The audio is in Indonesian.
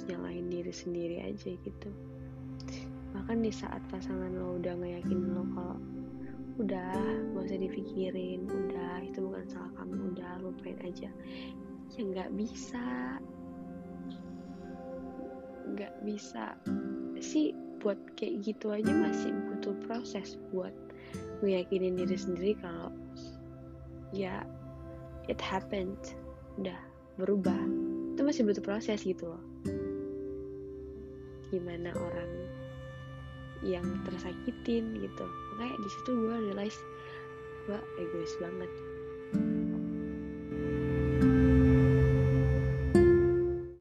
terus nyalain diri sendiri aja gitu. Bahkan di saat pasangan lo udah ngeyakin lo kalau udah gak usah dipikirin udah itu bukan salah kamu udah lupain aja. Ya nggak bisa. Nggak bisa. Sih buat kayak gitu aja masih butuh proses buat meyakinin diri sendiri kalau ya it happened. Udah berubah. Itu masih butuh proses gitu loh gimana orang yang tersakitin gitu. Makanya di situ gue realize gue egois banget